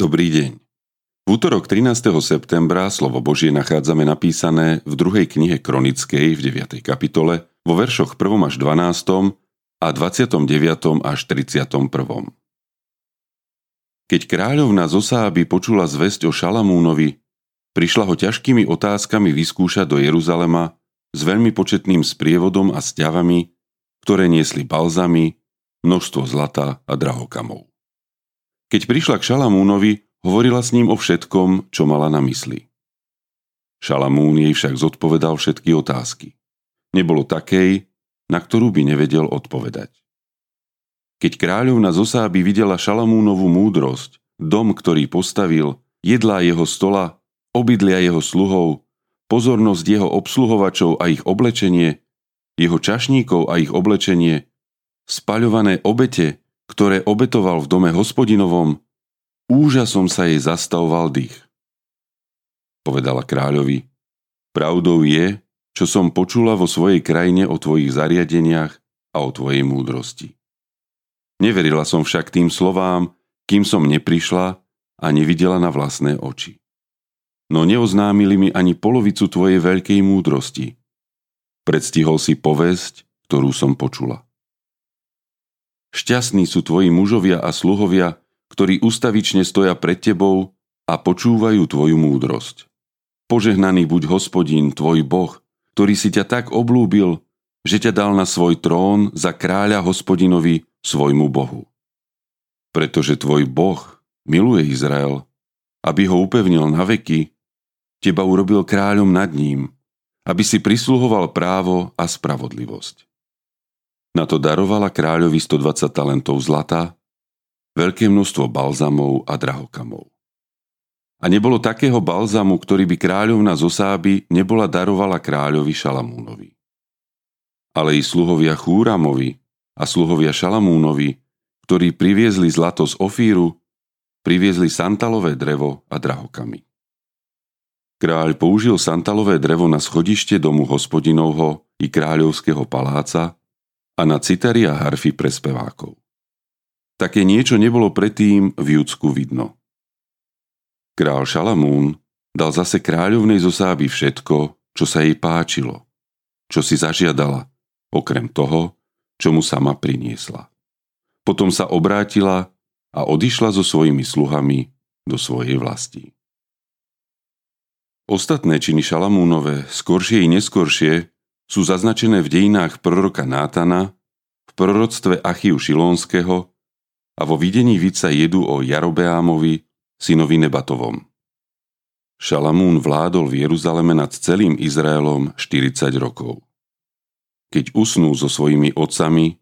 Dobrý deň. V útorok 13. septembra slovo Božie nachádzame napísané v druhej knihe Kronickej v 9. kapitole vo veršoch 1. až 12. a 29. až 31. Keď kráľovna Zosáby počula zväzť o Šalamúnovi, prišla ho ťažkými otázkami vyskúšať do Jeruzalema s veľmi početným sprievodom a sťavami, ktoré niesli balzami, množstvo zlata a drahokamov. Keď prišla k Šalamúnovi, hovorila s ním o všetkom, čo mala na mysli. Šalamún jej však zodpovedal všetky otázky. Nebolo takej, na ktorú by nevedel odpovedať. Keď kráľovna Zosáby videla Šalamúnovú múdrosť, dom, ktorý postavil, jedlá jeho stola, obydlia jeho sluhov, pozornosť jeho obsluhovačov a ich oblečenie, jeho čašníkov a ich oblečenie, spaľované obete, ktoré obetoval v dome hospodinovom, úžasom sa jej zastavoval dých. Povedala kráľovi, pravdou je, čo som počula vo svojej krajine o tvojich zariadeniach a o tvojej múdrosti. Neverila som však tým slovám, kým som neprišla a nevidela na vlastné oči. No neoznámili mi ani polovicu tvojej veľkej múdrosti. Predstihol si povesť, ktorú som počula. Šťastní sú tvoji mužovia a sluhovia, ktorí ustavične stoja pred tebou a počúvajú tvoju múdrosť. Požehnaný buď hospodín, tvoj Boh, ktorý si ťa tak oblúbil, že ťa dal na svoj trón za kráľa hospodinovi, svojmu Bohu. Pretože tvoj Boh miluje Izrael, aby ho upevnil na veky, teba urobil kráľom nad ním, aby si prisluhoval právo a spravodlivosť. Na to darovala kráľovi 120 talentov zlata, veľké množstvo balzamov a drahokamov. A nebolo takého balzamu, ktorý by kráľovna Zosáby nebola darovala kráľovi Šalamúnovi. Ale i sluhovia Chúramovi a sluhovia Šalamúnovi, ktorí priviezli zlato z Ofíru, priviezli santalové drevo a drahokamy. Kráľ použil santalové drevo na schodište domu hospodinovho i kráľovského paláca a na citary a harfy pre spevákov. Také niečo nebolo predtým v Judsku vidno. Král Šalamún dal zase kráľovnej zosáby všetko, čo sa jej páčilo, čo si zažiadala, okrem toho, čo mu sama priniesla. Potom sa obrátila a odišla so svojimi sluhami do svojej vlasti. Ostatné činy Šalamúnové, skoršie i neskoršie, sú zaznačené v dejinách proroka Nátana, v proroctve Achiu Šilónskeho a vo videní vica jedu o Jarobeámovi, synovi Nebatovom. Šalamún vládol v Jeruzaleme nad celým Izraelom 40 rokov. Keď usnul so svojimi otcami,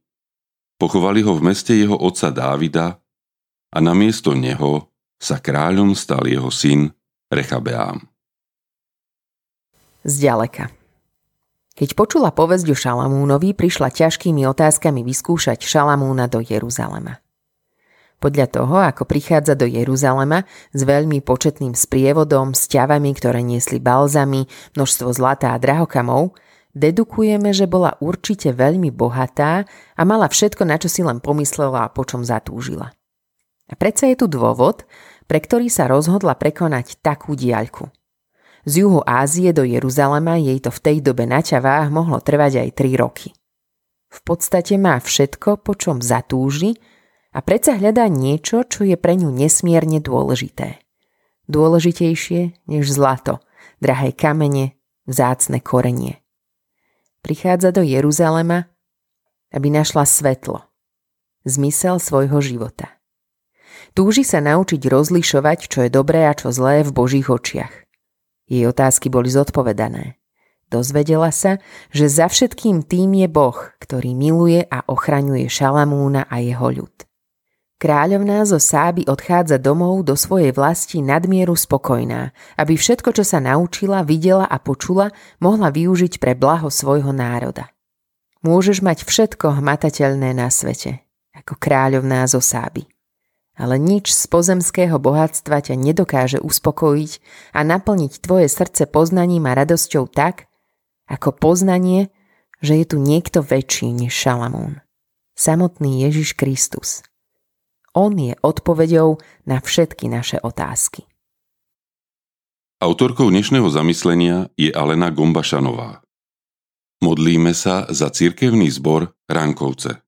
pochovali ho v meste jeho otca Dávida a namiesto neho sa kráľom stal jeho syn Rechabeám. Zďaleka. Keď počula povesť o Šalamúnovi, prišla ťažkými otázkami vyskúšať Šalamúna do Jeruzalema. Podľa toho, ako prichádza do Jeruzalema s veľmi početným sprievodom, s ťavami, ktoré niesli balzami, množstvo zlata a drahokamov, dedukujeme, že bola určite veľmi bohatá a mala všetko, na čo si len pomyslela a po čom zatúžila. A predsa je tu dôvod, pre ktorý sa rozhodla prekonať takú diaľku – z juhu Ázie do Jeruzalema jej to v tej dobe na ťavách mohlo trvať aj 3 roky. V podstate má všetko, po čom zatúži a predsa hľadá niečo, čo je pre ňu nesmierne dôležité. Dôležitejšie než zlato, drahé kamene, vzácne korenie. Prichádza do Jeruzalema, aby našla svetlo, zmysel svojho života. Túži sa naučiť rozlišovať, čo je dobré a čo zlé v Božích očiach. Jej otázky boli zodpovedané. Dozvedela sa, že za všetkým tým je Boh, ktorý miluje a ochraňuje Šalamúna a jeho ľud. Kráľovná zo Sáby odchádza domov do svojej vlasti nadmieru spokojná, aby všetko, čo sa naučila, videla a počula, mohla využiť pre blaho svojho národa. Môžeš mať všetko hmatateľné na svete, ako kráľovná zo Sáby ale nič z pozemského bohatstva ťa nedokáže uspokojiť a naplniť tvoje srdce poznaním a radosťou tak, ako poznanie, že je tu niekto väčší než Šalamún. Samotný Ježiš Kristus. On je odpoveďou na všetky naše otázky. Autorkou dnešného zamyslenia je Alena Gombašanová. Modlíme sa za cirkevný zbor Rankovce.